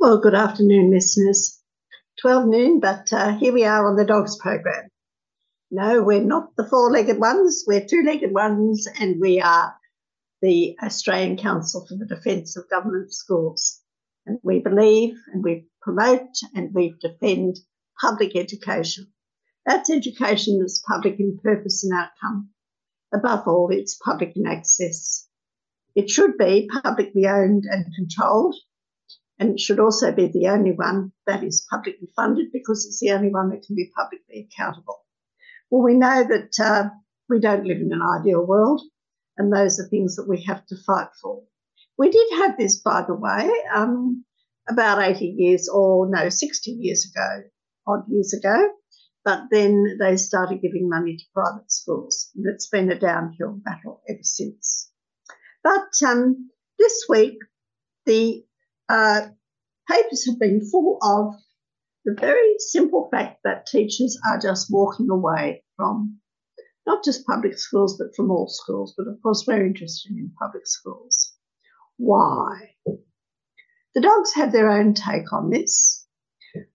Well, good afternoon, listeners. 12 noon, but uh, here we are on the dogs program. No, we're not the four legged ones, we're two legged ones, and we are the Australian Council for the Defence of Government Schools. And we believe and we promote and we defend public education. That's education that's public in purpose and outcome. Above all, it's public in access. It should be publicly owned and controlled and it should also be the only one that is publicly funded because it's the only one that can be publicly accountable. Well, we know that uh, we don't live in an ideal world, and those are things that we have to fight for. We did have this, by the way, um, about 80 years or no, 60 years ago, odd years ago, but then they started giving money to private schools, and it's been a downhill battle ever since. But um, this week, the uh, papers have been full of the very simple fact that teachers are just walking away from not just public schools, but from all schools. But of course, we're interested in public schools. Why? The dogs have their own take on this.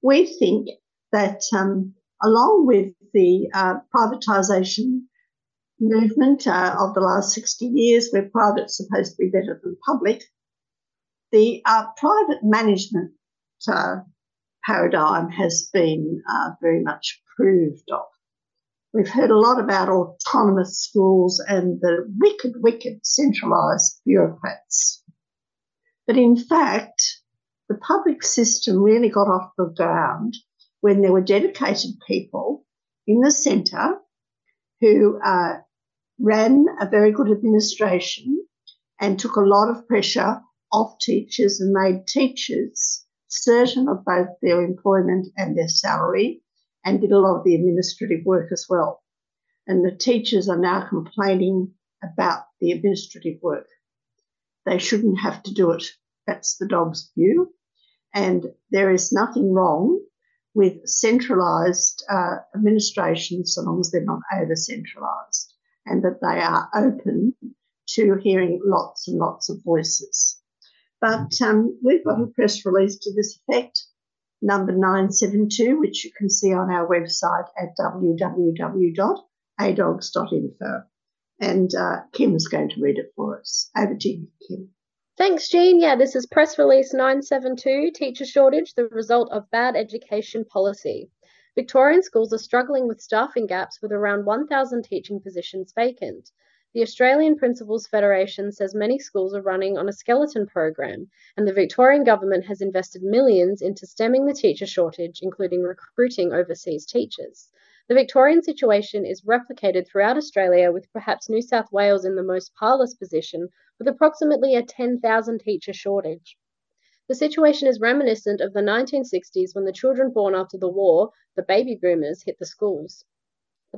We think that um, along with the uh, privatisation movement uh, of the last 60 years, where private's supposed to be better than public, the uh, private management uh, paradigm has been uh, very much proved of. We've heard a lot about autonomous schools and the wicked, wicked centralised bureaucrats. But in fact, the public system really got off the ground when there were dedicated people in the centre who uh, ran a very good administration and took a lot of pressure off teachers and made teachers certain of both their employment and their salary and did a lot of the administrative work as well. And the teachers are now complaining about the administrative work. They shouldn't have to do it. That's the dog's view. And there is nothing wrong with centralised uh, administration so long as they're not over centralised and that they are open to hearing lots and lots of voices. But um, we've got a press release to this effect, number 972, which you can see on our website at www.adogs.info. And uh, Kim's going to read it for us. Over to you, Kim. Thanks, Jean. Yeah, this is press release 972 Teacher Shortage, the result of bad education policy. Victorian schools are struggling with staffing gaps with around 1,000 teaching positions vacant. The Australian Principals Federation says many schools are running on a skeleton program, and the Victorian government has invested millions into stemming the teacher shortage, including recruiting overseas teachers. The Victorian situation is replicated throughout Australia, with perhaps New South Wales in the most parlous position, with approximately a 10,000 teacher shortage. The situation is reminiscent of the 1960s when the children born after the war, the baby boomers, hit the schools.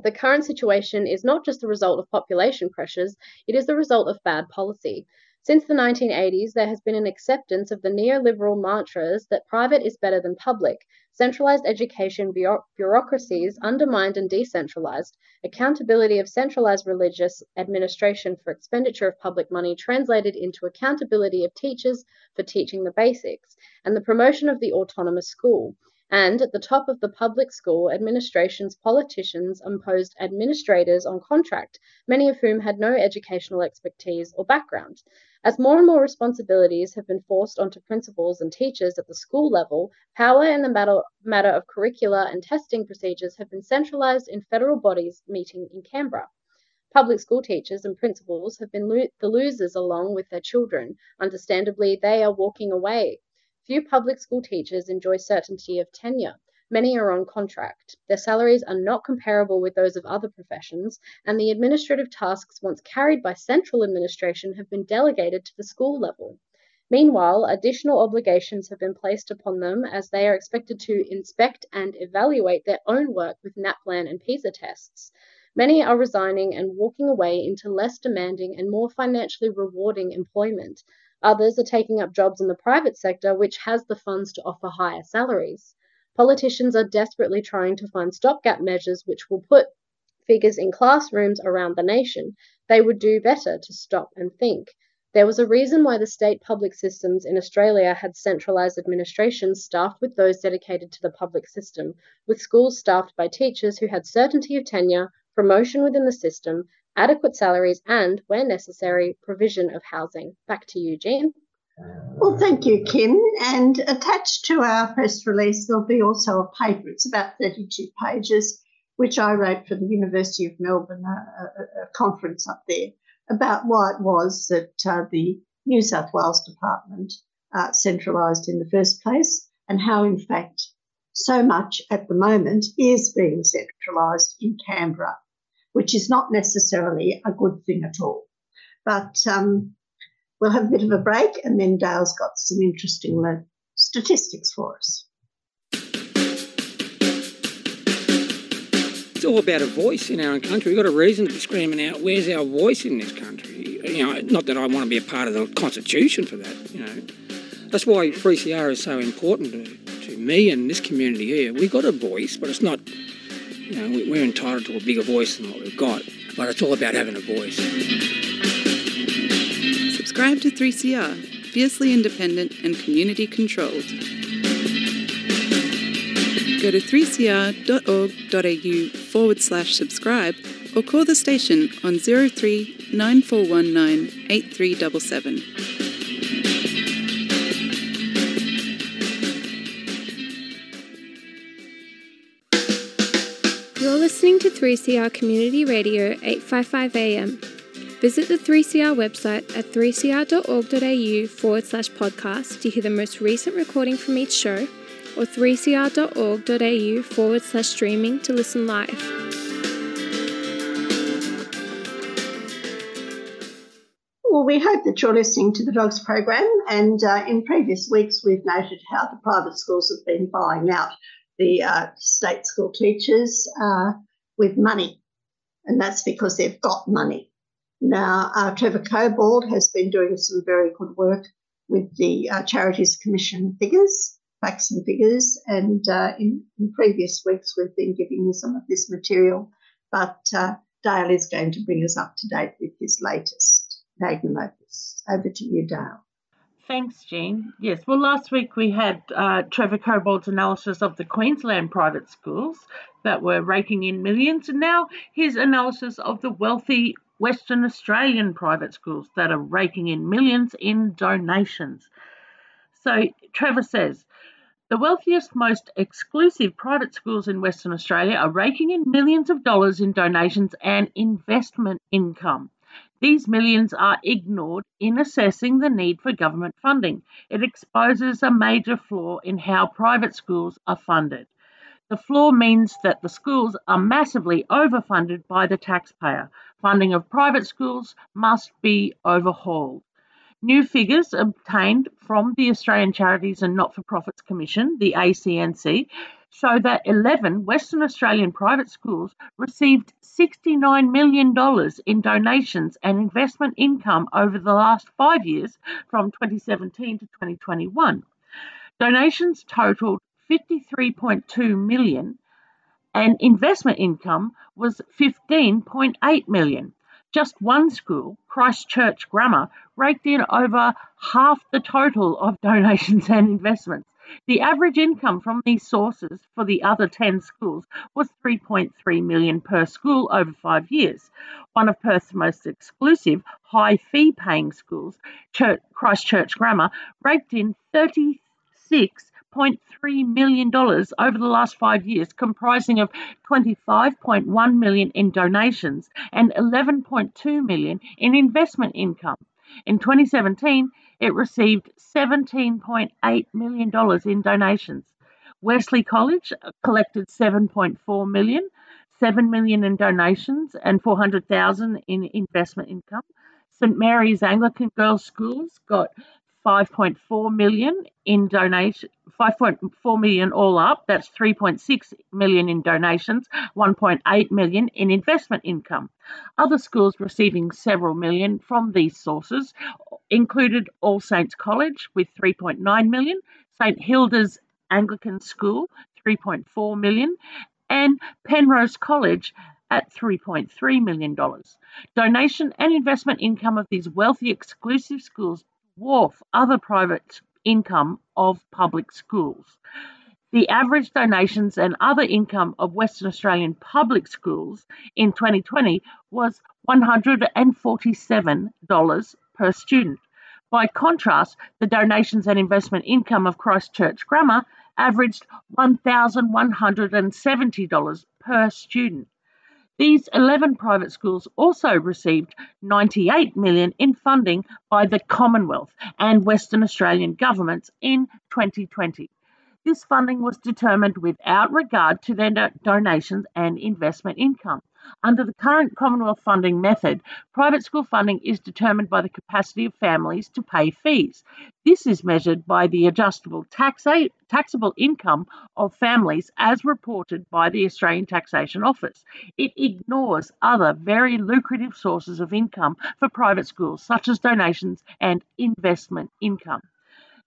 But the current situation is not just the result of population pressures, it is the result of bad policy. Since the 1980s, there has been an acceptance of the neoliberal mantras that private is better than public, centralized education bureaucracies undermined and decentralized, accountability of centralized religious administration for expenditure of public money translated into accountability of teachers for teaching the basics, and the promotion of the autonomous school. And at the top of the public school administration's politicians imposed administrators on contract, many of whom had no educational expertise or background. As more and more responsibilities have been forced onto principals and teachers at the school level, power in the matter, matter of curricula and testing procedures have been centralised in federal bodies meeting in Canberra. Public school teachers and principals have been lo- the losers along with their children. Understandably, they are walking away Few public school teachers enjoy certainty of tenure. Many are on contract. Their salaries are not comparable with those of other professions, and the administrative tasks once carried by central administration have been delegated to the school level. Meanwhile, additional obligations have been placed upon them as they are expected to inspect and evaluate their own work with NAPLAN and PISA tests. Many are resigning and walking away into less demanding and more financially rewarding employment. Others are taking up jobs in the private sector, which has the funds to offer higher salaries. Politicians are desperately trying to find stopgap measures which will put figures in classrooms around the nation. They would do better to stop and think. There was a reason why the state public systems in Australia had centralised administration staffed with those dedicated to the public system, with schools staffed by teachers who had certainty of tenure, promotion within the system, adequate salaries, and, where necessary, provision of housing. Back to you, Jean. Well, thank you, Kim. And attached to our press release, there'll be also a paper. It's about 32 pages, which I wrote for the University of Melbourne, a, a, a conference up there, about why it was that uh, the New South Wales Department uh, centralised in the first place, and how, in fact, so much at the moment is being centralised in Canberra, which is not necessarily a good thing at all. But um, We'll have a bit of a break, and then Dale's got some interesting statistics for us. It's all about a voice in our own country. We've got a reason to be screaming out, where's our voice in this country? You know, not that I want to be a part of the Constitution for that, you know. That's why 3CR is so important to, to me and this community here. We've got a voice, but it's not, you know, we're entitled to a bigger voice than what we've got. But it's all about having a voice. Subscribe to 3CR, fiercely independent and community controlled. Go to 3cr.org.au forward slash subscribe or call the station on 03 9419 8377. Listening to 3CR Community Radio 855 AM. Visit the 3CR website at 3cr.org.au forward slash podcast to hear the most recent recording from each show, or 3cr.org.au forward slash streaming to listen live. Well, we hope that you're listening to the Dogs program, and uh, in previous weeks we've noted how the private schools have been buying out the uh, state school teachers uh, with money, and that's because they've got money. Now, uh, Trevor Cobbold has been doing some very good work with the uh, Charities Commission figures, facts and figures, and uh, in, in, previous weeks we've been giving you some of this material, but uh, Dale is going to bring us up to date with his latest magnum opus. Over to you, Dale. Thanks, Jean. Yes, well, last week we had uh, Trevor Cobbold's analysis of the Queensland private schools that were raking in millions, and now his analysis of the wealthy Western Australian private schools that are raking in millions in donations. So Trevor says, the wealthiest, most exclusive private schools in Western Australia are raking in millions of dollars in donations and investment income. These millions are ignored in assessing the need for government funding. It exposes a major flaw in how private schools are funded. The flaw means that the schools are massively overfunded by the taxpayer. Funding of private schools must be overhauled. New figures obtained from the Australian Charities and Not for Profits Commission, the ACNC, show that 11 Western Australian private schools received $69 million in donations and investment income over the last five years from 2017 to 2021. Donations totaled 53.2 million, and investment income was 15.8 million. Just one school, Christchurch Grammar, raked in over half the total of donations and investments. The average income from these sources for the other 10 schools was 3.3 million per school over 5 years. One of Perth's most exclusive high fee paying schools, Church, Christchurch Grammar, raked in 36 $1.3 million over the last five years, comprising of 25.1 million in donations and 11.2 million in investment income. In 2017, it received $17.8 million in donations. Wesley College collected 7.4 million, 7 million in donations and 400,000 in investment income. St Mary's Anglican Girls' Schools got 5.4 million in donation 5.4 million all up that's 3.6 million in donations 1.8 million in investment income other schools receiving several million from these sources included all saints college with 3.9 million st hilda's anglican school 3.4 million and penrhos college at $3.3 million. Donation and investment income of these wealthy exclusive schools dwarf other private income of public schools. The average donations and other income of Western Australian public schools in 2020 was $147 per student. By contrast, the donations and investment income of Christchurch Grammar averaged $1,170 per student. These 11 private schools also received 98 million in funding by the Commonwealth and Western Australian governments in 2020. This funding was determined without regard to their donations and investment income. Under the current Commonwealth funding method, private school funding is determined by the capacity of families to pay fees. This is measured by the adjustable taxa- taxable income of families as reported by the Australian Taxation Office. It ignores other very lucrative sources of income for private schools, such as donations and investment income.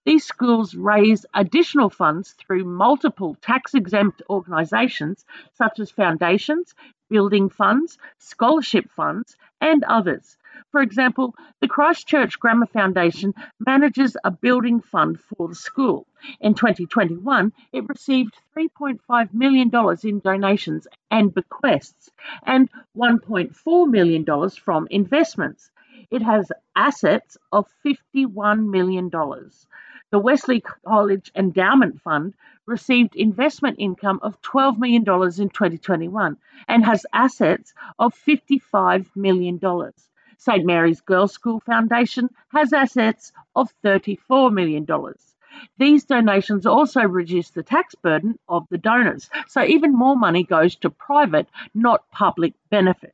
These schools raise additional funds through multiple tax exempt organisations such as foundations, building funds, scholarship funds, and others. For example, the Christchurch Grammar Foundation manages a building fund for the school. In 2021, it received $3.5 million in donations and bequests and $1.4 million from investments. It has assets of $51 million. The Wesley College Endowment Fund received investment income of $12 million in 2021 and has assets of $55 million. St. Mary's Girls' School Foundation has assets of $34 million. These donations also reduce the tax burden of the donors, so even more money goes to private, not public benefit.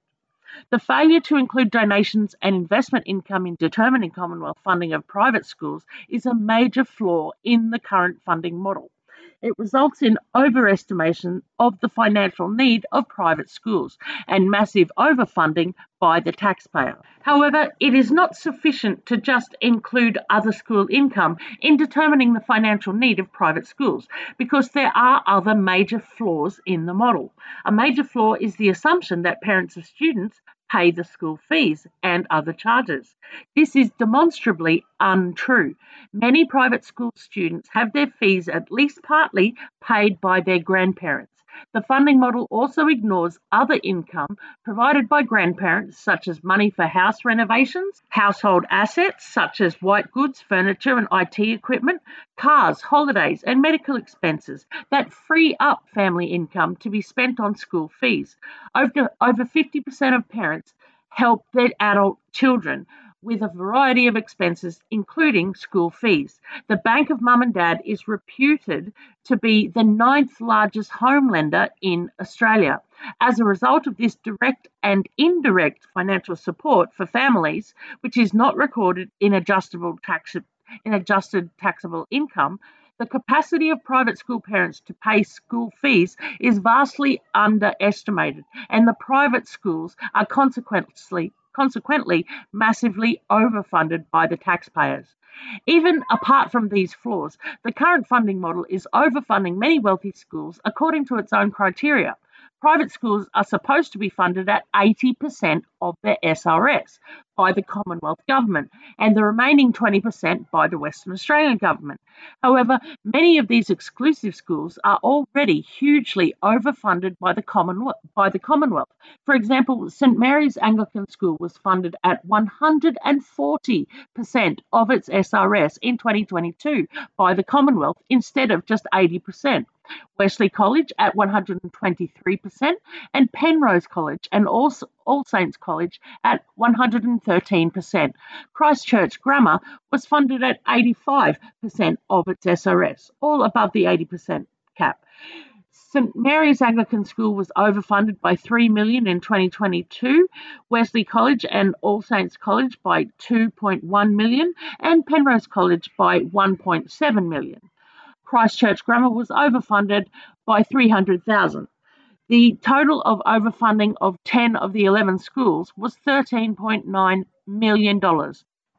The failure to include donations and investment income in determining Commonwealth funding of private schools is a major flaw in the current funding model. It results in overestimation of the financial need of private schools and massive overfunding by the taxpayer. However, it is not sufficient to just include other school income in determining the financial need of private schools because there are other major flaws in the model. A major flaw is the assumption that parents of students pay the school fees and other charges. This is demonstrably untrue. Many private school students have their fees at least partly paid by their grandparents. The funding model also ignores other income provided by grandparents, such as money for house renovations, household assets such as white goods, furniture, and IT equipment, cars, holidays, and medical expenses that free up family income to be spent on school fees. Over, over 50% of parents help their adult children with a variety of expenses, including school fees. The Bank of Mum and Dad is reputed to be the ninth largest home lender in Australia. As a result of this direct and indirect financial support for families, which is not recorded in adjustable tax in adjusted taxable income, the capacity of private school parents to pay school fees is vastly underestimated, and the private schools are consequently consequently massively overfunded by the taxpayers. Even apart from these flaws, the current funding model is overfunding many wealthy schools according to its own criteria. Private schools are supposed to be funded at 80% of their SRS by the Commonwealth Government and the remaining 20% by the Western Australian Government. However, many of these exclusive schools are already hugely overfunded by the Commonwealth. By the Commonwealth. For example, St Mary's Anglican School was funded at 140% of its SRS in 2022 by the Commonwealth instead of just 80%. Wesley College at 123%, and Penrhos College and All, All Saints College at 113%. Christchurch Grammar was funded at 85% of its SRS, all above the 80% cap. St Mary's Anglican School was overfunded by 3 million in 2022, Wesley College and All Saints College by 2.1 million, and Penrhos College by 1.7 million. Christchurch Grammar was overfunded by 300,000. The total of overfunding of 10 of the 11 schools was $13.9 million.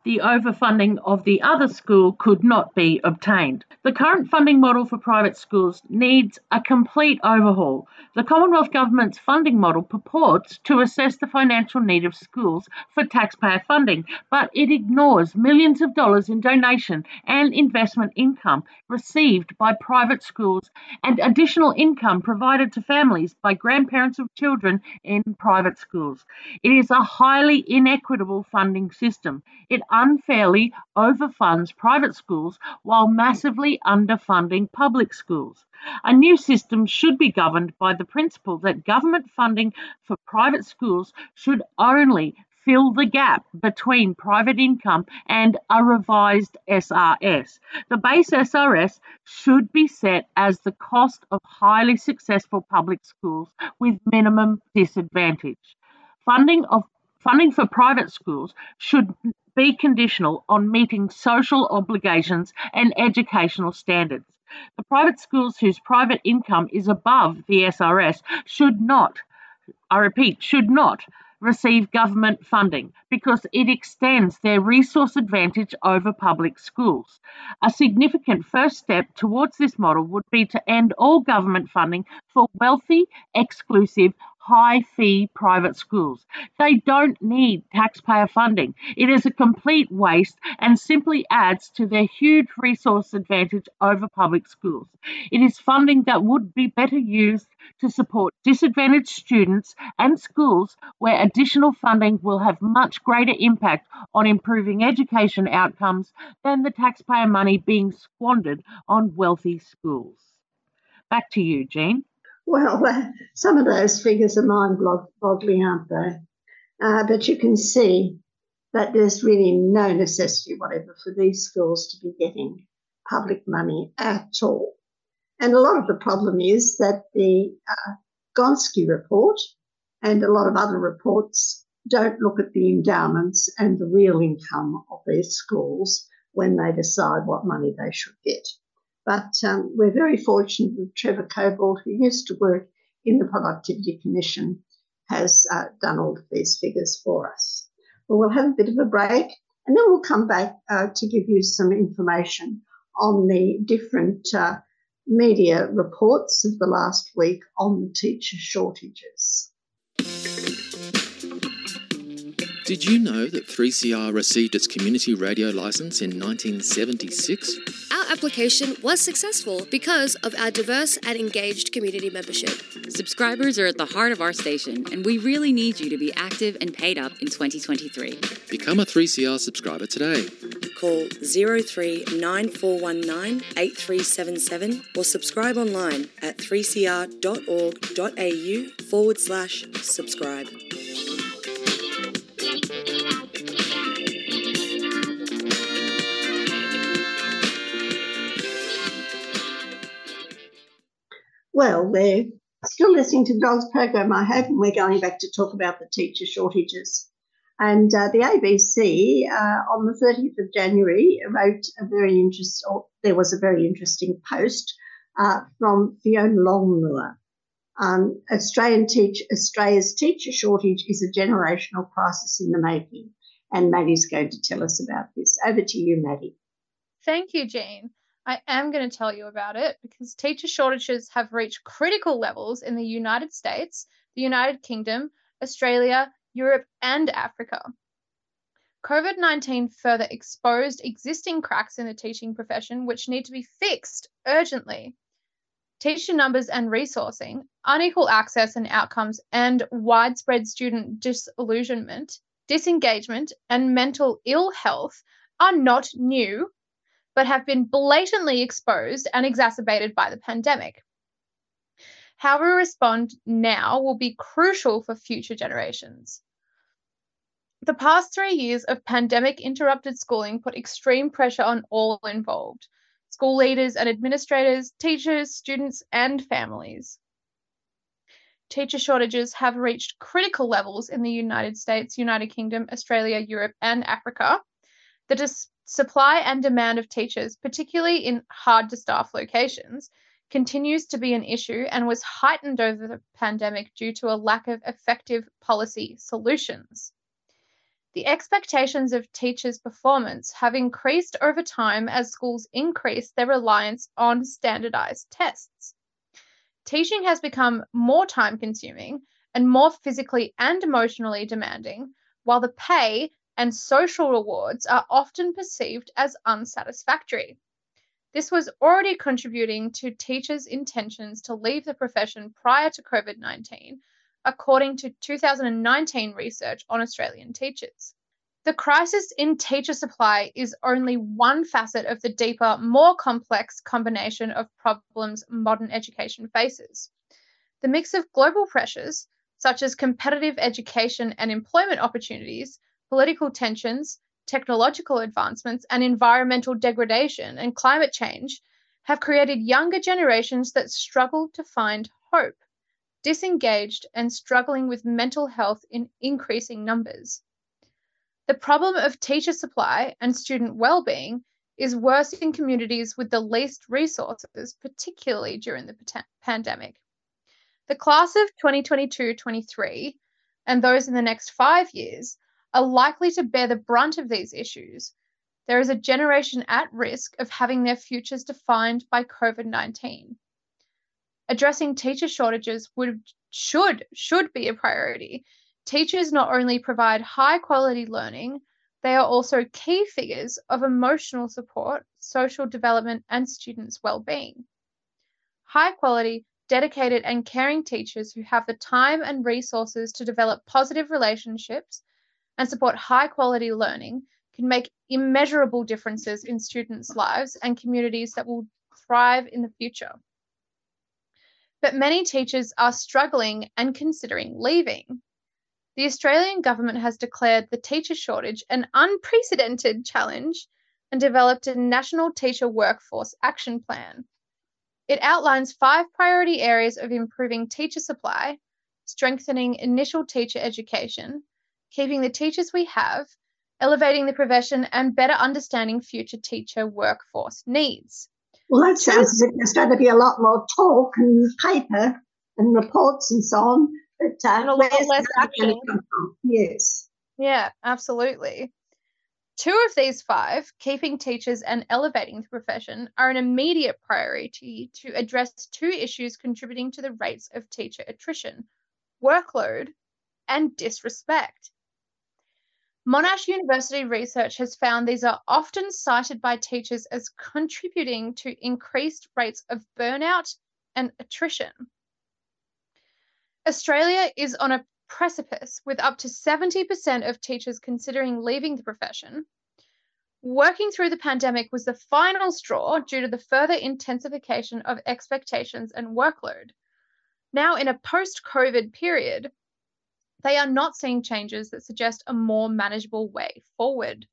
The overfunding of the other school could not be obtained. The current funding model for private schools needs a complete overhaul. The Commonwealth Government's funding model purports to assess the financial need of schools for taxpayer funding, but it ignores millions of dollars in donation and investment income received by private schools and additional income provided to families by grandparents of children in private schools. It is a highly inequitable funding system. It unfairly overfunds private schools while massively underfunding public schools. A new system should be governed by the principle that government funding for private schools should only fill the gap between private income and a revised SRS. The base SRS should be set as the cost of highly successful public schools with minimum disadvantage. Funding of funding for private schools should be conditional on meeting social obligations and educational standards. The private schools whose private income is above the SRS should not, I repeat, should not receive government funding because it extends their resource advantage over public schools. A significant first step towards this model would be to end all government funding for wealthy, exclusive, high fee private schools. They don't need taxpayer funding. It is a complete waste and simply adds to their huge resource advantage over public schools. It is funding that would be better used to support disadvantaged students and schools where additional funding will have much greater impact on improving education outcomes than the taxpayer money being squandered on wealthy schools. Back to you, Jean. Well, uh, some of those figures are mind boggling, aren't they? Uh, but you can see that there's really no necessity whatever for these schools to be getting public money at all. And a lot of the problem is that the uh, Gonski report and a lot of other reports don't look at the endowments and the real income of these schools when they decide what money they should get. But um, we're very fortunate that Trevor Cobbold, who used to work in the Productivity Commission, has uh, done all of these figures for us. But we'll have a bit of a break and then we'll come back uh, to give you some information on the different uh, media reports of the last week on the teacher shortages. Did you know that 3CR received its community radio license in 1976? Our application was successful because of our diverse and engaged community membership. Subscribers are at the heart of our station, and we really need you to be active and paid up in 2023. Become a 3CR subscriber today. Call 039419 8377 or subscribe online at 3cr.org.au forward slash subscribe. Well, they're still listening to the Dogs program, I hope, and we're going back to talk about the teacher shortages. And uh, the ABC uh, on the 30th of January wrote a very interesting, or there was a very interesting post uh, from Fiona Longmuir. Um, Australian teach, Australia's teacher shortage is a generational crisis in the making. And Maddie's going to tell us about this. Over to you, Maddie. Thank you, Jane. I am going to tell you about it because teacher shortages have reached critical levels in the United States, the United Kingdom, Australia, Europe, and Africa. COVID 19 further exposed existing cracks in the teaching profession, which need to be fixed urgently. Teacher numbers and resourcing, unequal access and outcomes, and widespread student disillusionment, disengagement, and mental ill health are not new but have been blatantly exposed and exacerbated by the pandemic. How we respond now will be crucial for future generations. The past three years of pandemic interrupted schooling put extreme pressure on all involved school leaders and administrators, teachers, students, and families. Teacher shortages have reached critical levels in the United States, United Kingdom, Australia, Europe, and Africa. The dis- supply and demand of teachers, particularly in hard to staff locations, continues to be an issue and was heightened over the pandemic due to a lack of effective policy solutions. The expectations of teachers' performance have increased over time as schools increase their reliance on standardized tests. Teaching has become more time consuming and more physically and emotionally demanding, while the pay and social rewards are often perceived as unsatisfactory. This was already contributing to teachers' intentions to leave the profession prior to COVID 19, according to 2019 research on Australian teachers. The crisis in teacher supply is only one facet of the deeper, more complex combination of problems modern education faces. The mix of global pressures, such as competitive education and employment opportunities, political tensions, technological advancements, and environmental degradation and climate change have created younger generations that struggle to find hope, disengaged, and struggling with mental health in increasing numbers. The problem of teacher supply and student well-being is worse in communities with the least resources, particularly during the pandemic. The class of 2022 23 and those in the next five years are likely to bear the brunt of these issues. There is a generation at risk of having their futures defined by COVID 19. Addressing teacher shortages would should should be a priority. Teachers not only provide high quality learning, they are also key figures of emotional support, social development, and students' well-being. High quality, dedicated, and caring teachers who have the time and resources to develop positive relationships and support high quality learning can make immeasurable differences in students' lives and communities that will thrive in the future. But many teachers are struggling and considering leaving. The Australian government has declared the teacher shortage an unprecedented challenge and developed a national teacher workforce action plan. It outlines five priority areas of improving teacher supply, strengthening initial teacher education, keeping the teachers we have, elevating the profession, and better understanding future teacher workforce needs. Well, that sounds as if there's going to be a lot more talk and paper and reports and so on. But uh, and a lot less action. Yes. Yeah, absolutely. Two of these five, keeping teachers and elevating the profession, are an immediate priority to address two issues contributing to the rates of teacher attrition workload and disrespect. Monash University research has found these are often cited by teachers as contributing to increased rates of burnout and attrition. Australia is on a precipice with up to 70% of teachers considering leaving the profession. Working through the pandemic was the final straw due to the further intensification of expectations and workload. Now, in a post COVID period, they are not seeing changes that suggest a more manageable way forward.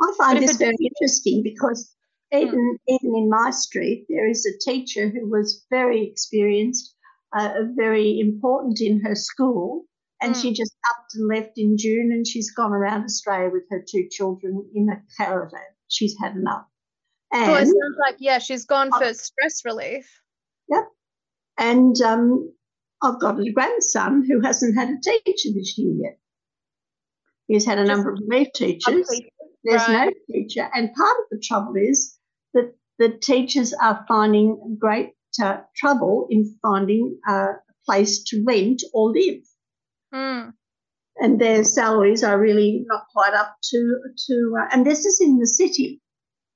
I find this very interesting because even, hmm. even in my street, there is a teacher who was very experienced, uh, very important in her school, and mm. she just upped and left in June, and she's gone around Australia with her two children in a caravan. She's had enough. And, oh, it sounds like yeah, she's gone for stress relief. Yep. And um, I've got a grandson who hasn't had a teacher this year yet. He's had a Just number of relief teachers. There's right. no teacher. And part of the trouble is that the teachers are finding great uh, trouble in finding a place to rent or live. Mm. And their salaries are really not quite up to, to uh, and this is in the city.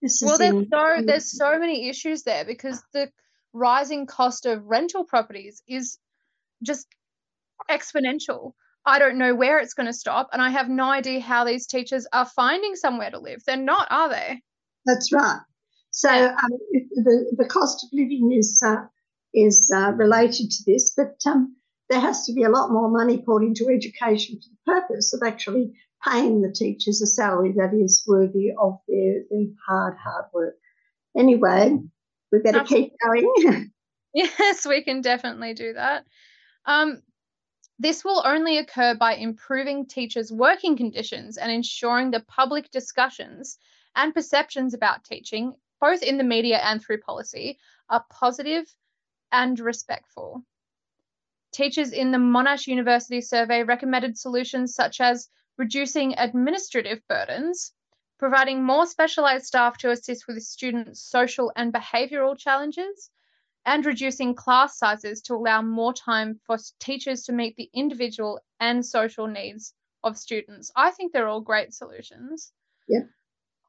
This well, there's in, so there's so many issues there because the rising cost of rental properties is just exponential. I don't know where it's going to stop, and I have no idea how these teachers are finding somewhere to live. They're not, are they? That's right. So yeah. um, the the cost of living is uh, is uh, related to this, but um, there has to be a lot more money poured into education for the purpose of actually paying the teachers a salary that is worthy of their, their hard, hard work. Anyway, we better Absolutely. keep going. yes, we can definitely do that. Um, this will only occur by improving teachers' working conditions and ensuring the public discussions and perceptions about teaching, both in the media and through policy, are positive and respectful. Teachers in the Monash University survey recommended solutions such as reducing administrative burdens, providing more specialised staff to assist with students' social and behavioural challenges, and reducing class sizes to allow more time for teachers to meet the individual and social needs of students. I think they're all great solutions. Yeah.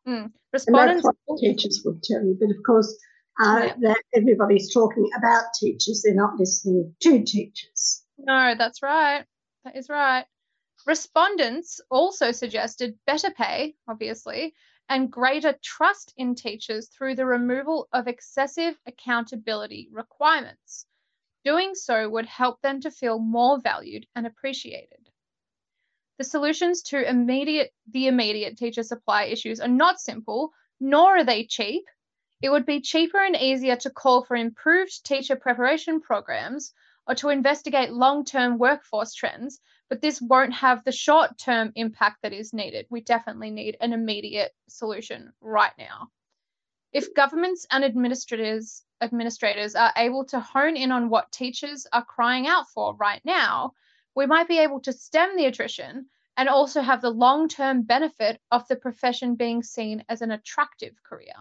Mm. Respondents. And that's what teachers would tell you, but of course, uh, yeah. that everybody's talking about teachers; they're not listening to teachers. No, that's right. That is right. Respondents also suggested better pay, obviously, and greater trust in teachers through the removal of excessive accountability requirements. Doing so would help them to feel more valued and appreciated. The solutions to immediate the immediate teacher supply issues are not simple, nor are they cheap. It would be cheaper and easier to call for improved teacher preparation programs or to investigate long-term workforce trends, but this won't have the short-term impact that is needed. We definitely need an immediate solution right now. If governments and administrators administrators are able to hone in on what teachers are crying out for right now, we might be able to stem the attrition and also have the long term benefit of the profession being seen as an attractive career.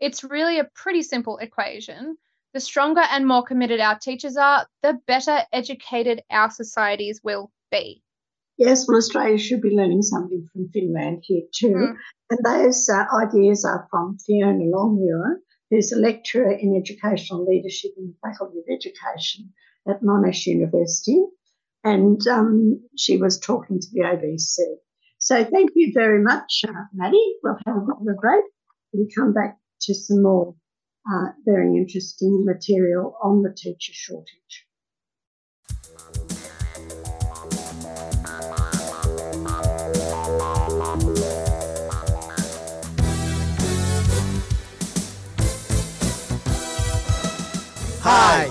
It's really a pretty simple equation. The stronger and more committed our teachers are, the better educated our societies will be. Yes, well, Australia should be learning something from Finland here too. Mm. And those uh, ideas are from Fiona Longmuir, who's a lecturer in educational leadership in the Faculty of Education at Monash University and um, she was talking to the ABC. So thank you very much, uh, Maddie. We'll have a break and come back to some more uh, very interesting material on the teacher shortage. Hi,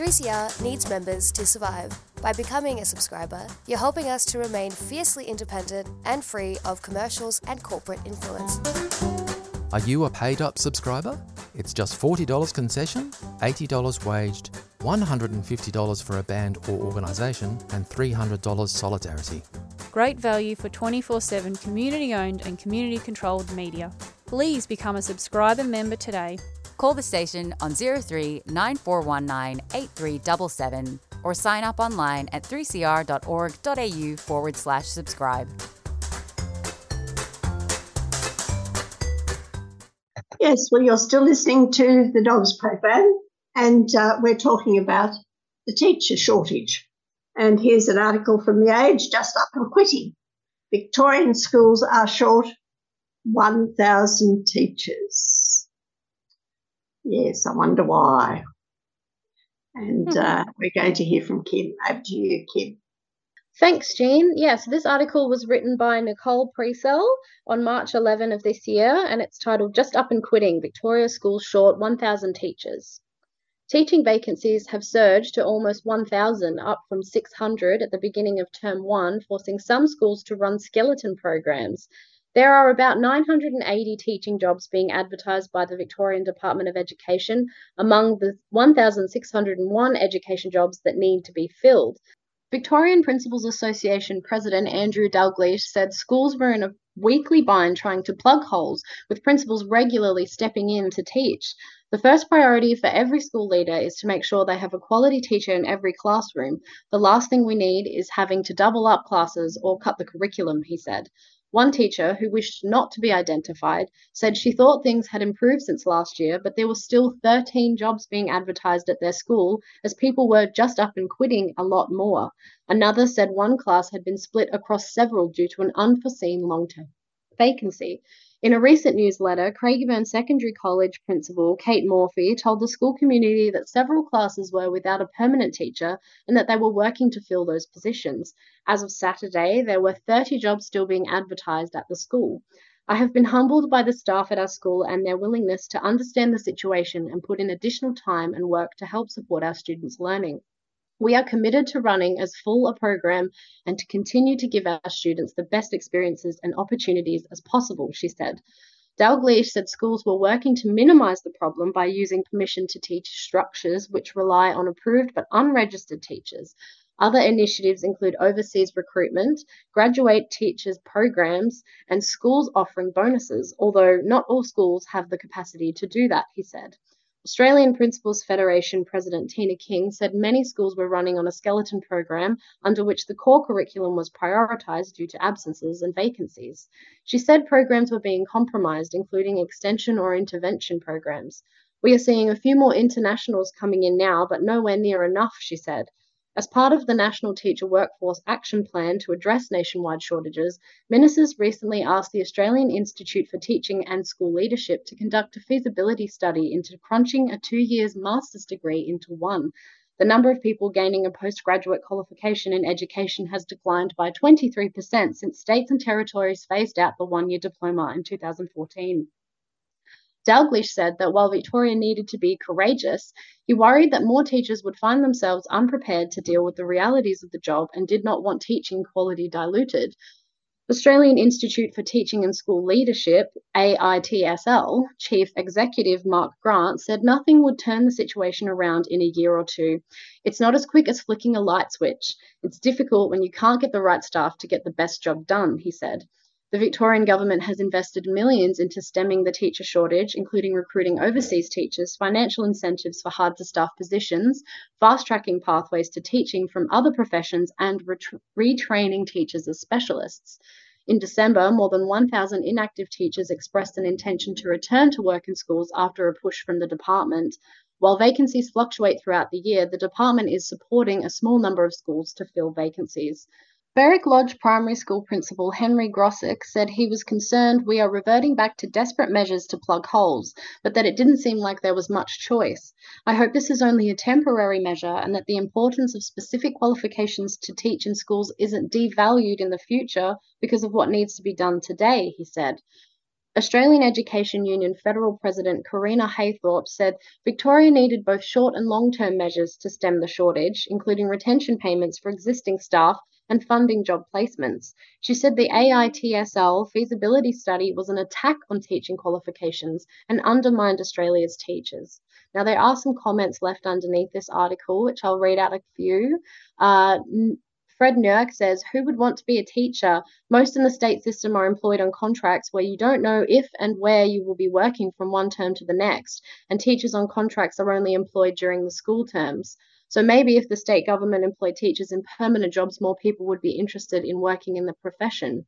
CCR needs members to survive. By becoming a subscriber, you're helping us to remain fiercely independent and free of commercials and corporate influence. Are you a paid up subscriber? It's just $40 concession, $80 waged, $150 for a band or organisation, and $300 solidarity. Great value for 24 7 community owned and community controlled media. Please become a subscriber member today Call the station on 03 9419 8377 or sign up online at 3cr.org.au forward slash subscribe. Yes, well, you're still listening to the Dogs program, and uh, we're talking about the teacher shortage. And here's an article from The Age just up and quitting. Victorian schools are short 1,000 teachers. Yes, I wonder why. And hmm. uh, we're going to hear from Kim. Over to you, Kim. Thanks, Jean. Yes, this article was written by Nicole Precel on March 11 of this year, and it's titled Just Up and Quitting Victoria Schools Short 1,000 Teachers. Teaching vacancies have surged to almost 1,000, up from 600 at the beginning of term one, forcing some schools to run skeleton programs there are about 980 teaching jobs being advertised by the Victorian Department of Education among the 1,601 education jobs that need to be filled. Victorian Principals Association President Andrew Dalgleish said schools were in a weekly bind trying to plug holes, with principals regularly stepping in to teach. The first priority for every school leader is to make sure they have a quality teacher in every classroom. The last thing we need is having to double up classes or cut the curriculum, he said. One teacher, who wished not to be identified, said she thought things had improved since last year, but there were still 13 jobs being advertised at their school as people were just up and quitting a lot more. Another said one class had been split across several due to an unforeseen long term vacancy. In a recent newsletter, Craigieburn Secondary College principal Kate Morphy told the school community that several classes were without a permanent teacher and that they were working to fill those positions. As of Saturday, there were 30 jobs still being advertised at the school. I have been humbled by the staff at our school and their willingness to understand the situation and put in additional time and work to help support our students' learning. We are committed to running as full a program and to continue to give our students the best experiences and opportunities as possible, she said. Dalgleish said schools were working to minimise the problem by using permission to teach structures which rely on approved but unregistered teachers. Other initiatives include overseas recruitment, graduate teachers programs, and schools offering bonuses, although not all schools have the capacity to do that, he said. Australian Principals Federation President Tina King said many schools were running on a skeleton program under which the core curriculum was prioritised due to absences and vacancies. She said programs were being compromised, including extension or intervention programs. We are seeing a few more internationals coming in now, but nowhere near enough, she said. As part of the National Teacher Workforce Action Plan to address nationwide shortages, ministers recently asked the Australian Institute for Teaching and School Leadership to conduct a feasibility study into crunching a two years master's degree into one. The number of people gaining a postgraduate qualification in education has declined by 23% since states and territories phased out the one year diploma in 2014. Dalgleish said that while Victoria needed to be courageous, he worried that more teachers would find themselves unprepared to deal with the realities of the job and did not want teaching quality diluted. Australian Institute for Teaching and School Leadership, AITSL, Chief Executive Mark Grant said nothing would turn the situation around in a year or two. It's not as quick as flicking a light switch. It's difficult when you can't get the right staff to get the best job done, he said. The Victorian government has invested millions into stemming the teacher shortage, including recruiting overseas teachers, financial incentives for hard to staff positions, fast tracking pathways to teaching from other professions, and retraining teachers as specialists. In December, more than 1,000 inactive teachers expressed an intention to return to work in schools after a push from the department. While vacancies fluctuate throughout the year, the department is supporting a small number of schools to fill vacancies. Berwick Lodge Primary School Principal Henry Grossek said he was concerned we are reverting back to desperate measures to plug holes, but that it didn't seem like there was much choice. I hope this is only a temporary measure and that the importance of specific qualifications to teach in schools isn't devalued in the future because of what needs to be done today, he said. Australian Education Union Federal President Correna Haythorpe said Victoria needed both short and long term measures to stem the shortage, including retention payments for existing staff and funding job placements. She said the AITSL feasibility study was an attack on teaching qualifications and undermined Australia's teachers. Now, there are some comments left underneath this article, which I'll read out a few. Uh, Fred Nurk says, Who would want to be a teacher? Most in the state system are employed on contracts where you don't know if and where you will be working from one term to the next, and teachers on contracts are only employed during the school terms. So maybe if the state government employed teachers in permanent jobs, more people would be interested in working in the profession.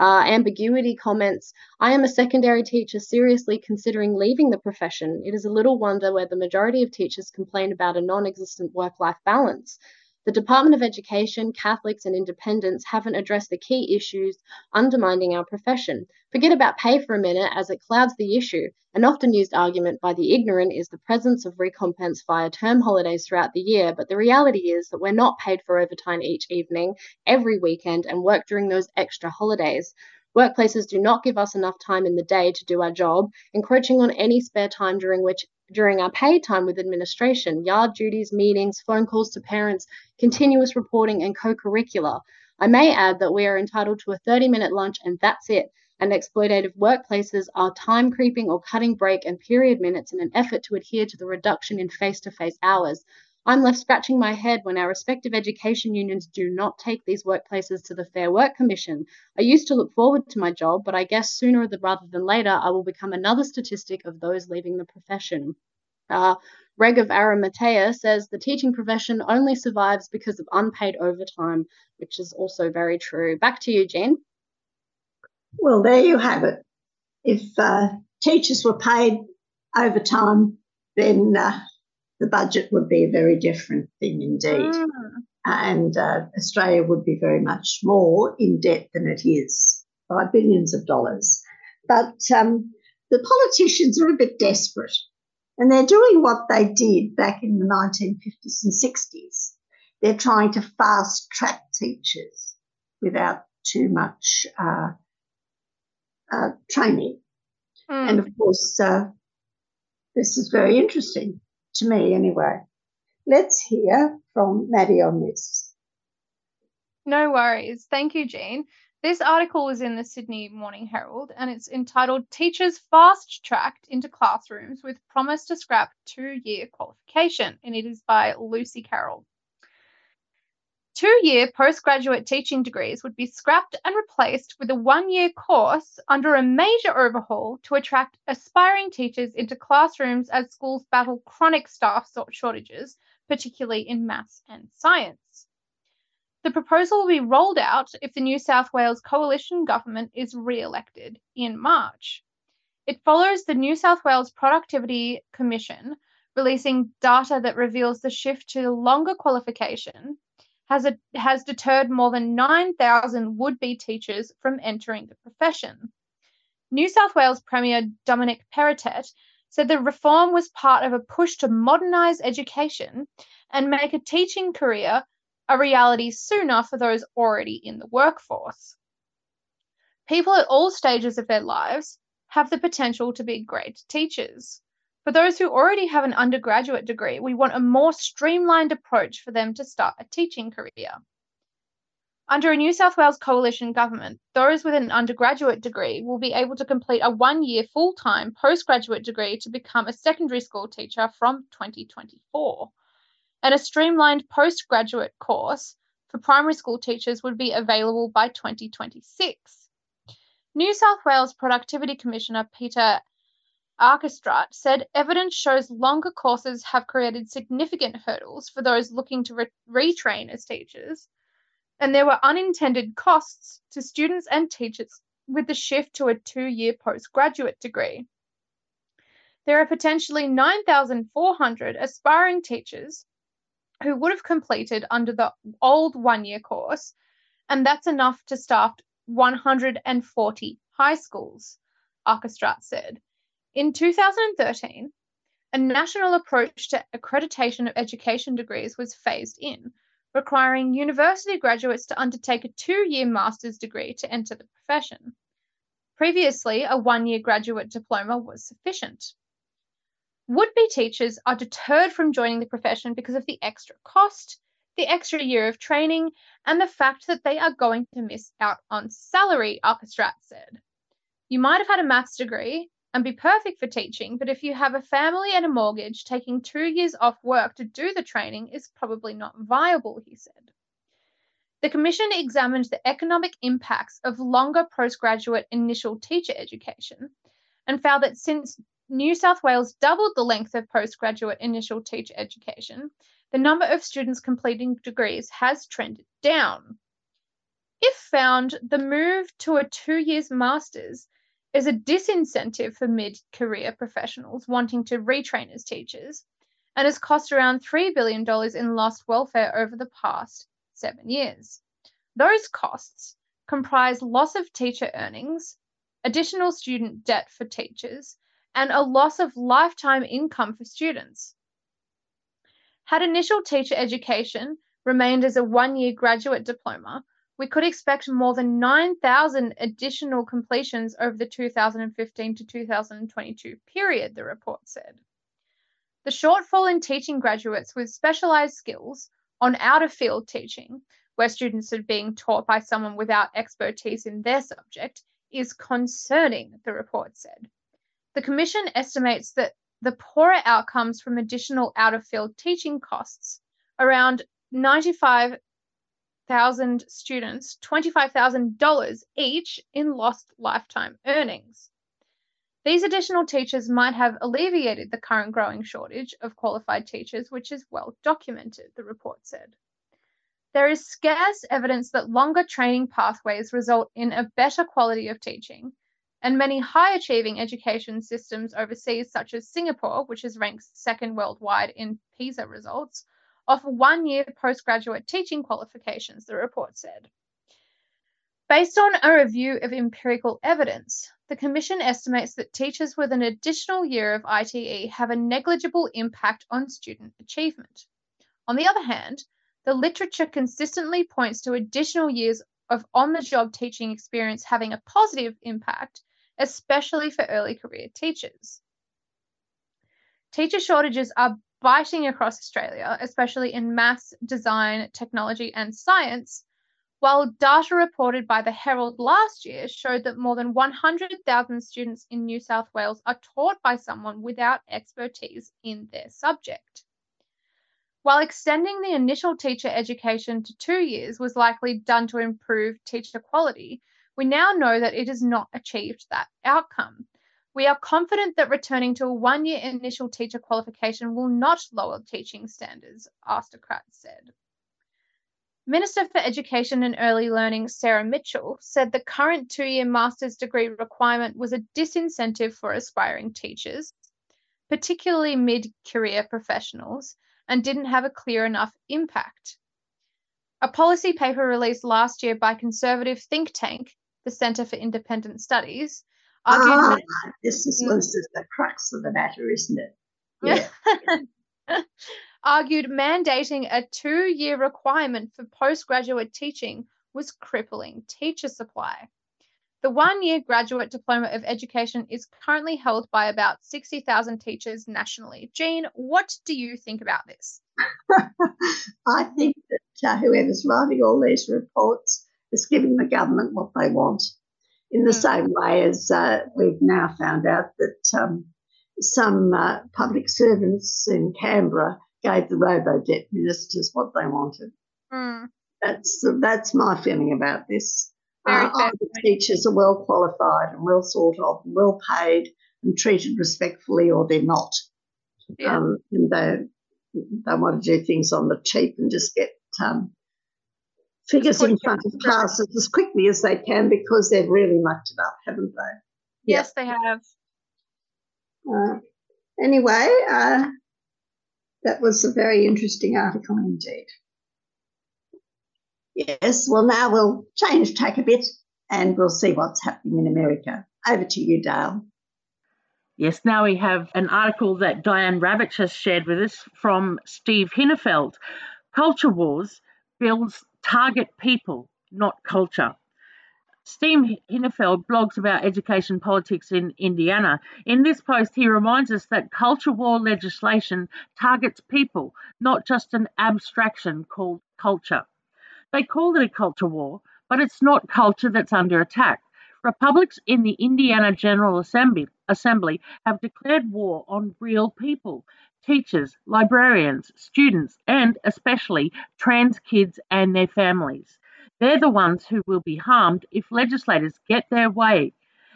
Uh, ambiguity comments I am a secondary teacher seriously considering leaving the profession. It is a little wonder where the majority of teachers complain about a non existent work life balance. The Department of Education, Catholics, and independents haven't addressed the key issues undermining our profession. Forget about pay for a minute, as it clouds the issue. An often used argument by the ignorant is the presence of recompense via term holidays throughout the year, but the reality is that we're not paid for overtime each evening, every weekend, and work during those extra holidays. Workplaces do not give us enough time in the day to do our job, encroaching on any spare time during which during our paid time with administration, yard duties, meetings, phone calls to parents, continuous reporting, and co curricular. I may add that we are entitled to a 30 minute lunch and that's it. And exploitative workplaces are time creeping or cutting break and period minutes in an effort to adhere to the reduction in face to face hours. I'm left scratching my head when our respective education unions do not take these workplaces to the Fair Work Commission. I used to look forward to my job, but I guess sooner rather than later I will become another statistic of those leaving the profession. Uh, Reg of Arimathea says the teaching profession only survives because of unpaid overtime, which is also very true. Back to you, Jean. Well, there you have it. If uh, teachers were paid overtime, then uh, the budget would be a very different thing indeed. Mm. And uh, Australia would be very much more in debt than it is by billions of dollars. But um, the politicians are a bit desperate and they're doing what they did back in the 1950s and 60s. They're trying to fast track teachers without too much uh, uh, training. Mm. And of course, uh, this is very interesting to me anyway. Let's hear from Maddie on this. No worries. Thank you, Jean. This article was in the Sydney Morning Herald and it's entitled Teachers Fast Tracked into Classrooms with Promise to Scrap Two Year Qualification, and it is by Lucy Carroll. Two year postgraduate teaching degrees would be scrapped and replaced with a one year course under a major overhaul to attract aspiring teachers into classrooms as schools battle chronic staff shortages, particularly in maths and science. The proposal will be rolled out if the New South Wales coalition government is re elected in March. It follows the New South Wales Productivity Commission releasing data that reveals the shift to longer qualification has, a, has deterred more than 9,000 would be teachers from entering the profession. New South Wales Premier Dominic Perrottet said the reform was part of a push to modernise education and make a teaching career a reality sooner for those already in the workforce. People at all stages of their lives have the potential to be great teachers. For those who already have an undergraduate degree, we want a more streamlined approach for them to start a teaching career. Under a New South Wales coalition government, those with an undergraduate degree will be able to complete a one year full time postgraduate degree to become a secondary school teacher from 2024 and a streamlined postgraduate course for primary school teachers would be available by 2026. New South Wales Productivity Commissioner Peter Achterstraat said evidence shows longer courses have created significant hurdles for those looking to re- retrain as teachers, and there were unintended costs to students and teachers with the shift to a two year postgraduate degree. There are potentially 9,400 aspiring teachers who would have completed under the old one year course, and that's enough to staff 140 high schools, Achterstraat said. In 2013, a national approach to accreditation of education degrees was phased in, requiring university graduates to undertake a two year master's degree to enter the profession. Previously, a one year graduate diploma was sufficient. Would be teachers are deterred from joining the profession because of the extra cost, the extra year of training, and the fact that they are going to miss out on salary, Achterstraat said. You might have had a maths degree and be perfect for teaching, but if you have a family and a mortgage, taking two years off work to do the training is probably not viable, he said. The Commission examined the economic impacts of longer postgraduate initial teacher education and found that since New South Wales doubled the length of postgraduate initial teacher education, the number of students completing degrees has trended down. If found, the move to a two years master's is a disincentive for mid career professionals wanting to retrain as teachers and has cost around $3 billion in lost welfare over the past seven years. Those costs comprise loss of teacher earnings, additional student debt for teachers, and a loss of lifetime income for students. Had initial teacher education remained as a one year graduate diploma, we could expect more than 9,000 additional completions over the 2015 to 2022 period, the report said. The shortfall in teaching graduates with specialised skills on out of field teaching, where students are being taught by someone without expertise in their subject, is concerning, the report said. The Commission estimates that the poorer outcomes from additional out of field teaching costs around 95,000 students $25,000 each in lost lifetime earnings. These additional teachers might have alleviated the current growing shortage of qualified teachers, which is well documented, the report said. There is scarce evidence that longer training pathways result in a better quality of teaching and many high achieving education systems overseas, such as Singapore, which is ranked second worldwide in PISA results, offer one year postgraduate teaching qualifications, the report said. Based on a review of empirical evidence, the Commission estimates that teachers with an additional year of ITE have a negligible impact on student achievement. On the other hand, the literature consistently points to additional years of on the job teaching experience having a positive impact, especially for early career teachers. Teacher shortages are biting across Australia, especially in maths, design, technology, and science, while data reported by the Herald last year showed that more than 100,000 students in New South Wales are taught by someone without expertise in their subject. While extending the initial teacher education to two years was likely done to improve teacher quality, we now know that it has not achieved that outcome. We are confident that returning to a one year initial teacher qualification will not lower teaching standards, Achterstraat said. Minister for Education and Early Learning Sarah Mitchell said the current two year master's degree requirement was a disincentive for aspiring teachers, particularly mid career professionals, and didn't have a clear enough impact. A policy paper released last year by conservative think tank, the Centre for Independent Studies. Ah, this is, was the crux of the matter, isn't it? Yeah. argued mandating a two year requirement for postgraduate teaching was crippling teacher supply. The one year graduate diploma of education is currently held by about 60,000 teachers nationally. Jean, what do you think about this? I think that uh, whoever's writing all these reports is giving the government what they want. In the mm. same way as uh, we've now found out that um, some uh, public servants in Canberra gave the robo-debt ministers what they wanted. Mm. That's that's my feeling about this. Uh, the teachers are well qualified and well thought of, and well paid, and treated respectfully, or they're not. Yeah. Um, and they they want to do things on the cheap and just get um, figures in front of classes as quickly as they can because they've really mucked it up, haven't they? Yes, yeah. they have. Uh, anyway, uh, that was a very interesting article indeed. Yes, well, now we'll change tack a bit and we'll see what's happening in America. Over to you, Dale. Yes, now we have an article that Diane Ravitch has shared with us from Steve Hinnefeld. Culture Wars builds target people, not culture. Steve Hinnefeld blogs about education politics in Indiana. In this post, he reminds us that culture war legislation targets people, not just an abstraction called culture. They call it a culture war, but it's not culture that's under attack. Republics in the Indiana General Assembly, Assembly have declared war on real people teachers, librarians, students, and especially trans kids and their families. They're the ones who will be harmed if legislators get their way.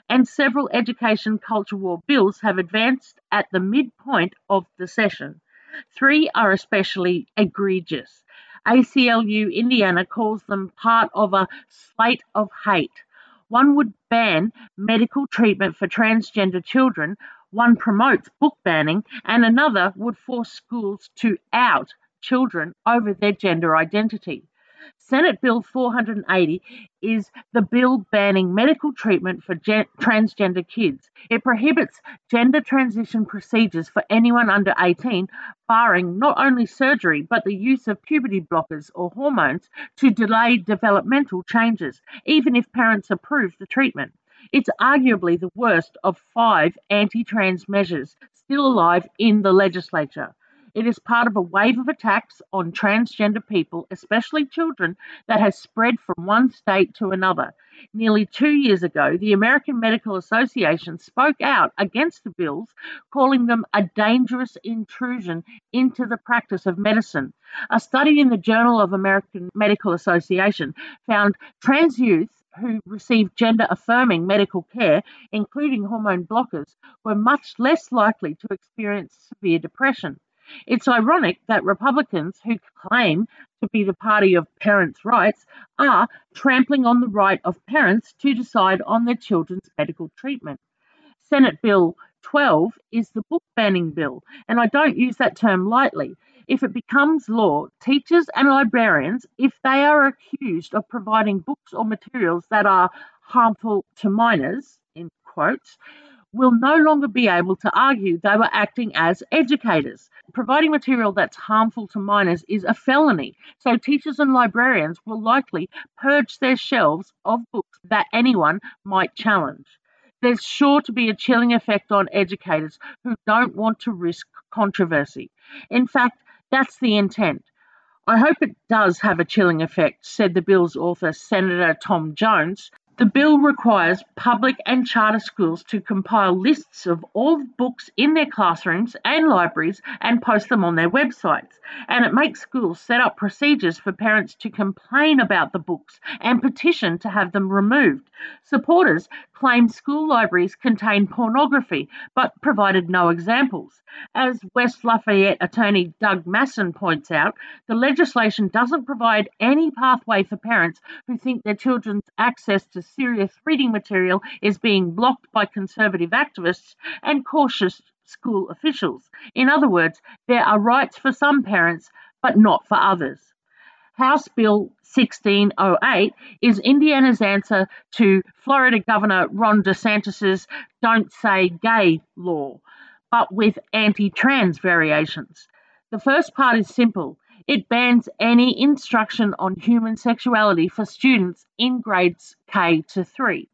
And several education culture war bills have advanced at the midpoint of the session. Three are especially egregious. ACLU Indiana calls them part of a slate of hate. One would ban medical treatment for transgender children, one promotes book banning, and another would force schools to out children over their gender identity. Senate Bill 480 is the bill banning medical treatment for gen- transgender kids. It prohibits gender transition procedures for anyone under 18, barring not only surgery but the use of puberty blockers or hormones to delay developmental changes, even if parents approve the treatment. It's arguably the worst of five anti trans measures still alive in the legislature. It is part of a wave of attacks on transgender people, especially children, that has spread from one state to another. Nearly two years ago, the American Medical Association spoke out against the bills, calling them a dangerous intrusion into the practice of medicine. A study in the Journal of American Medical Association found trans youth who received gender affirming medical care, including hormone blockers, were much less likely to experience severe depression. It's ironic that Republicans, who claim to be the party of parents' rights, are trampling on the right of parents to decide on their children's medical treatment. Senate Bill 12 is the book banning bill, and I don't use that term lightly. If it becomes law, teachers and librarians, if they are accused of providing books or materials that are harmful to minors, in quotes, will no longer be able to argue they were acting as educators. Providing material that's harmful to minors is a felony, so teachers and librarians will likely purge their shelves of books that anyone might challenge. There's sure to be a chilling effect on educators who don't want to risk controversy. In fact, that's the intent. I hope it does have a chilling effect, said the bill's author, Senator Tom Jones. The bill requires public and charter schools to compile lists of all books in their classrooms and libraries and post them on their websites. And it makes schools set up procedures for parents to complain about the books and petition to have them removed. Supporters claim school libraries contain pornography but provided no examples. As West Lafayette attorney Doug Masson points out, the legislation doesn't provide any pathway for parents who think their children's access to serious reading material is being blocked by conservative activists and cautious school officials. In other words, there are rights for some parents, but not for others. House Bill 1608 is Indiana's answer to Florida Governor Ron DeSantis's Don't Say Gay law, but with anti trans variations. The first part is simple it bans any instruction on human sexuality for students in grades K to 3.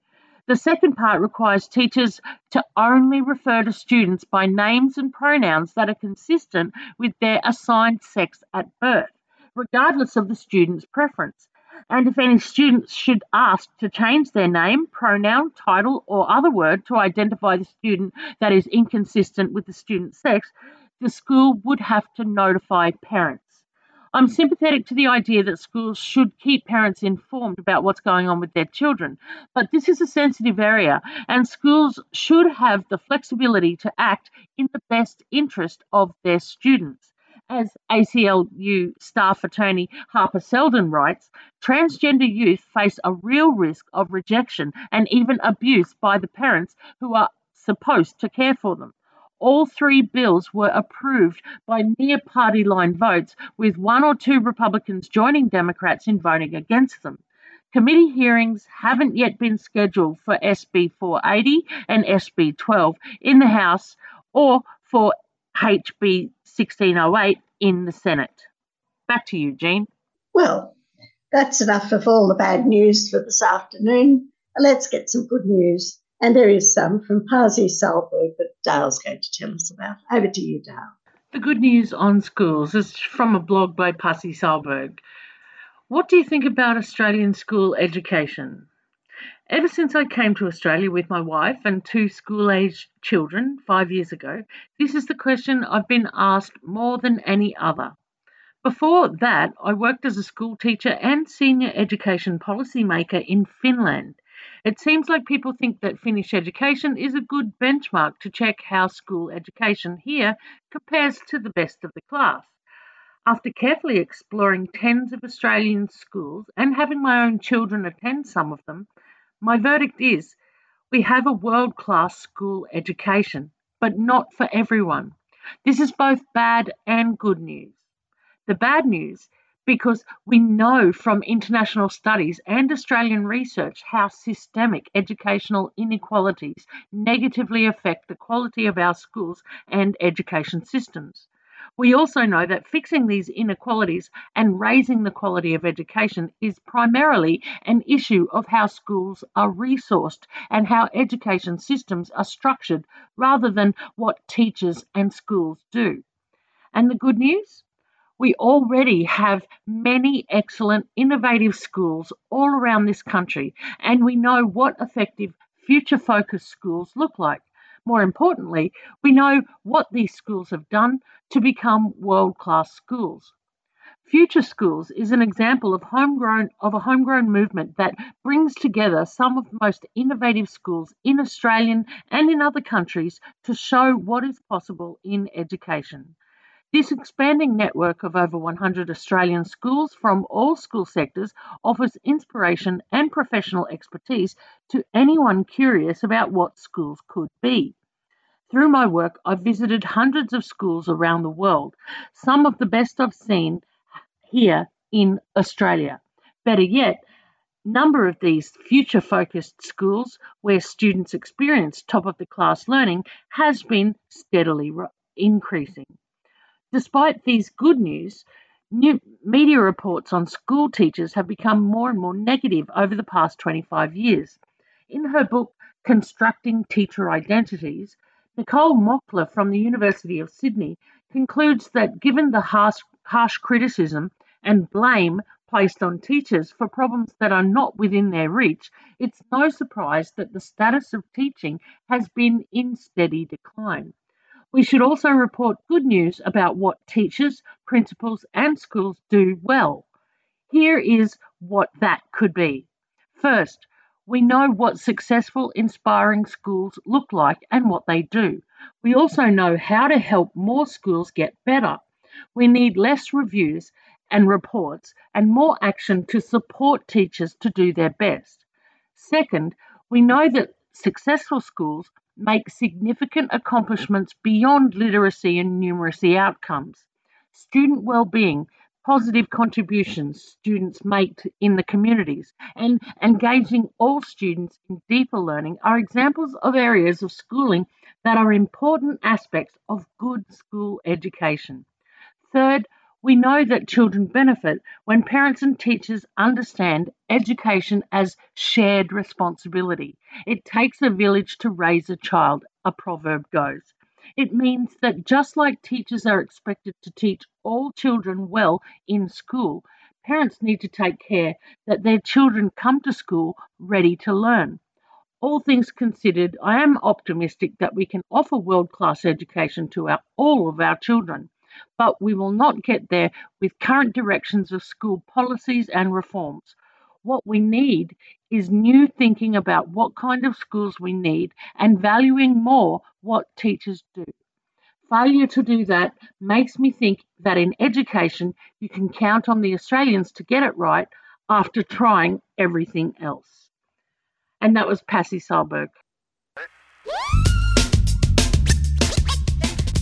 The second part requires teachers to only refer to students by names and pronouns that are consistent with their assigned sex at birth, regardless of the student's preference. And if any students should ask to change their name, pronoun, title, or other word to identify the student that is inconsistent with the student's sex, the school would have to notify parents. I'm sympathetic to the idea that schools should keep parents informed about what's going on with their children, but this is a sensitive area, and schools should have the flexibility to act in the best interest of their students. As ACLU staff attorney Harper Seldin writes, transgender youth face a real risk of rejection and even abuse by the parents who are supposed to care for them. All three bills were approved by near party line votes, with one or two Republicans joining Democrats in voting against them. Committee hearings haven't yet been scheduled for SB 480 and SB 12 in the House or for HB 1608 in the Senate. Back to you, Jean. Well, that's enough of all the bad news for this afternoon. Let's get some good news. And there is some from Pasi Sahlberg that Dale's going to tell us about. Over to you, Dale. The good news on schools is from a blog by Pasi Sahlberg. What do you think about Australian school education? Ever since I came to Australia with my wife and two school aged children five years ago, this is the question I've been asked more than any other. Before that, I worked as a school teacher and senior education policymaker in Finland. It seems like people think that Finnish education is a good benchmark to check how school education here compares to the best of the class. After carefully exploring tens of Australian schools and having my own children attend some of them, my verdict is we have a world class school education, but not for everyone. This is both bad and good news. The bad news because we know from international studies and Australian research how systemic educational inequalities negatively affect the quality of our schools and education systems. We also know that fixing these inequalities and raising the quality of education is primarily an issue of how schools are resourced and how education systems are structured rather than what teachers and schools do. And the good news? We already have many excellent, innovative schools all around this country, and we know what effective, future focused schools look like. More importantly, we know what these schools have done to become world class schools. Future Schools is an example of homegrown of a homegrown movement that brings together some of the most innovative schools in Australian and in other countries to show what is possible in education. This expanding network of over 100 Australian schools from all school sectors offers inspiration and professional expertise to anyone curious about what schools could be. Through my work, I've visited hundreds of schools around the world, some of the best I've seen here in Australia. Better yet, number of these future focused schools where students experience top of the class learning has been steadily increasing. Despite these good news, new media reports on school teachers have become more and more negative over the past 25 years. In her book, Constructing Teacher Identities, Nicole Mockler from the University of Sydney concludes that given the harsh, harsh criticism and blame placed on teachers for problems that are not within their reach, it's no surprise that the status of teaching has been in steady decline. We should also report good news about what teachers, principals, and schools do well. Here is what that could be. First, we know what successful, inspiring schools look like and what they do. We also know how to help more schools get better. We need less reviews and reports and more action to support teachers to do their best. Second, we know that successful schools make significant accomplishments beyond literacy and numeracy outcomes. Student well-being, positive contributions students make in the communities, and engaging all students in deeper learning are examples of areas of schooling that are important aspects of good school education. Third, we know that children benefit when parents and teachers understand education as shared responsibility. It takes a village to raise a child, a proverb goes. It means that just like teachers are expected to teach all children well in school, parents need to take care that their children come to school ready to learn. All things considered, I am optimistic that we can offer world class education to our, all of our children but we will not get there with current directions of school policies and reforms. What we need is new thinking about what kind of schools we need and valuing more what teachers do. Failure to do that makes me think that in education you can count on the Australians to get it right after trying everything else. And that was Pasi Sahlberg.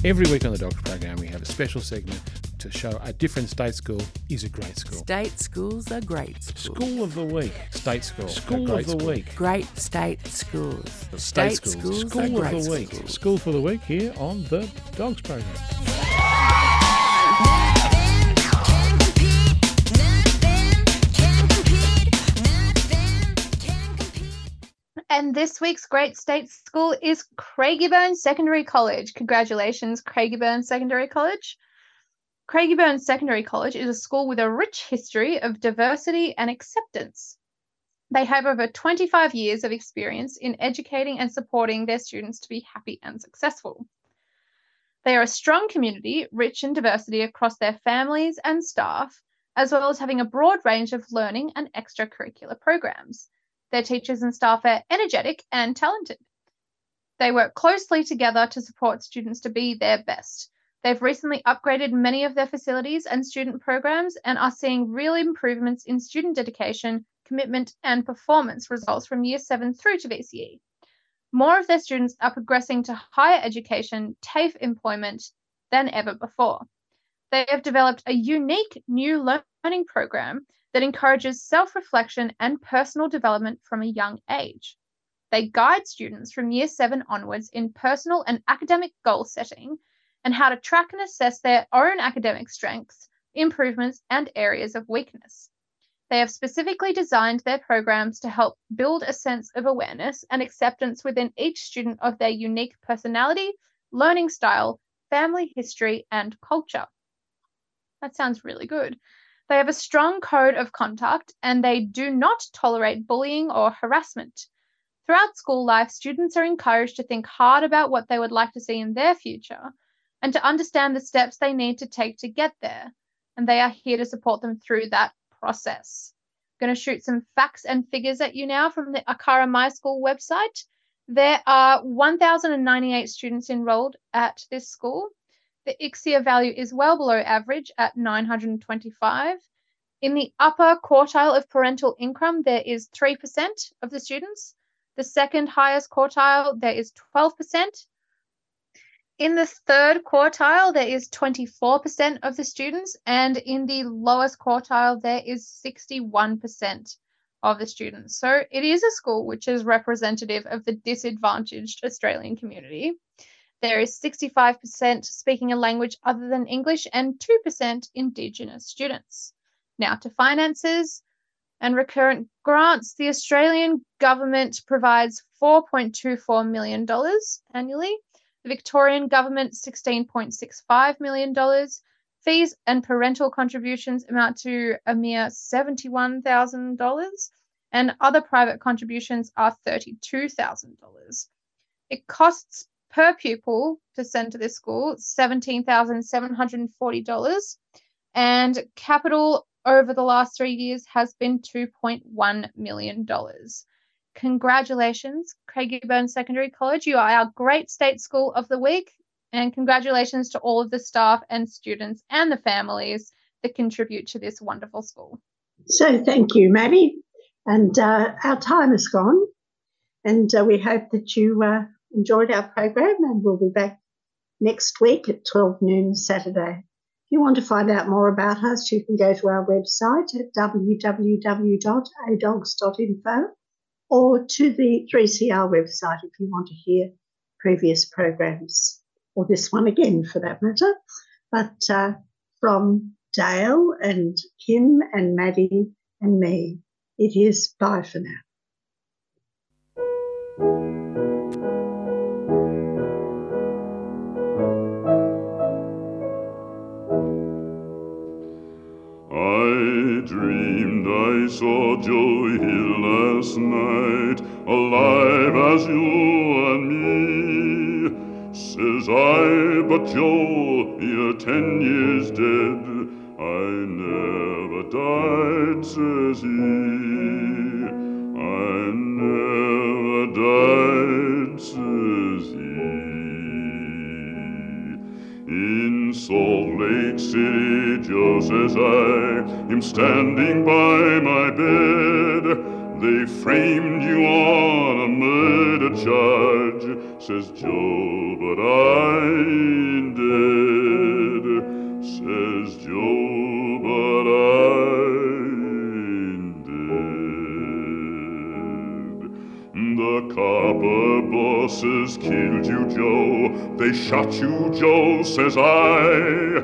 Every week on the Docs program, we have a special segment to show a different state school is a great school. State schools are great schools. School of the week. State school. School of the school. week. Great state schools. State, state schools. schools School are of great the week. schools. School for the week here on the Dogs program. And this week's great state school is Craigieburn Secondary College. Congratulations, Craigieburn Secondary College. Craigieburn Secondary College is a school with a rich history of diversity and acceptance. They have over 25 years of experience in educating and supporting their students to be happy and successful. They are a strong community, rich in diversity across their families and staff, as well as having a broad range of learning and extracurricular programs. Their teachers and staff are energetic and talented. They work closely together to support students to be their best. They've recently upgraded many of their facilities and student programs and are seeing real improvements in student dedication, commitment, and performance results from year 7 through to VCE. More of their students are progressing to higher education, TAFE employment than ever before. They have developed a unique new learning program that encourages self reflection and personal development from a young age. They guide students from year seven onwards in personal and academic goal setting and how to track and assess their own academic strengths, improvements, and areas of weakness. They have specifically designed their programs to help build a sense of awareness and acceptance within each student of their unique personality, learning style, family history, and culture. That sounds really good. They have a strong code of conduct and they do not tolerate bullying or harassment. Throughout school life, students are encouraged to think hard about what they would like to see in their future and to understand the steps they need to take to get there. And they are here to support them through that process. I'm going to shoot some facts and figures at you now from the ACARA My School website. There are 1,098 students enrolled at this school. The ICSEA value is well below average at 925. In the upper quartile of parental income, there is 3% of the students. The second highest quartile, there is 12%. In the third quartile, there is 24% of the students, and in the lowest quartile, there is 61% of the students. So it is a school which is representative of the disadvantaged Australian community. There is 65% speaking a language other than English and 2% Indigenous students. Now to finances and recurrent grants. The Australian government provides $4.24 million annually. The Victorian government $16.65 million. Fees and parental contributions amount to a mere $71,000, and other private contributions are $32,000. It costs per pupil to send to this school $17,740, and capital over the last three years has been $2.1 million. Congratulations, Craigieburn Secondary College. You are our great state school of the week. And congratulations to all of the staff and students and the families that contribute to this wonderful school. So thank you, Maddie. And uh, our time is gone. And uh, we hope that you uh, enjoyed our program and we'll be back next week at 12 noon Saturday. If you want to find out more about us, you can go to our website at www.adogs.info or to the 3CR website if you want to hear previous programs or this one again for that matter. But uh, from Dale and Kim and Maddie and me, it is bye for now. I saw Joe Hill last night, alive as you and me. Says I, but Joe, you're ten years dead. I never died, says he. Lake City, Joe says I am standing by my bed. They framed you on a murder charge, says Joe, but I ain't dead. Says Joe, but I ain't dead. The copper bosses killed you, Joe. They shot you, Joe, says I.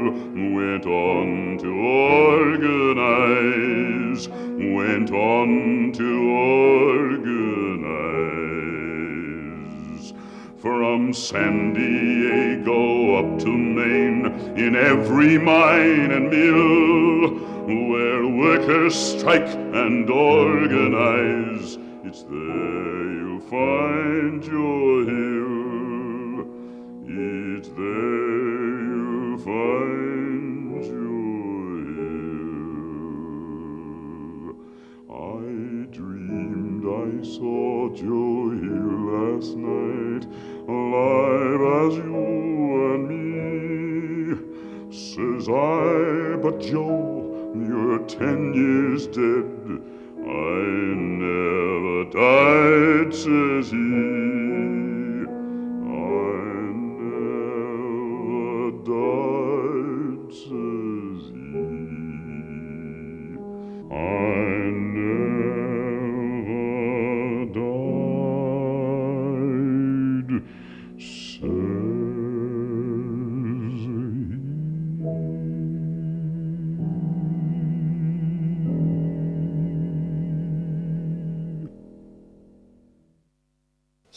to organize. From San Diego up to Maine, in every mine and mill, where workers strike and organize, it's there you'll find your Joe, you're ten years dead.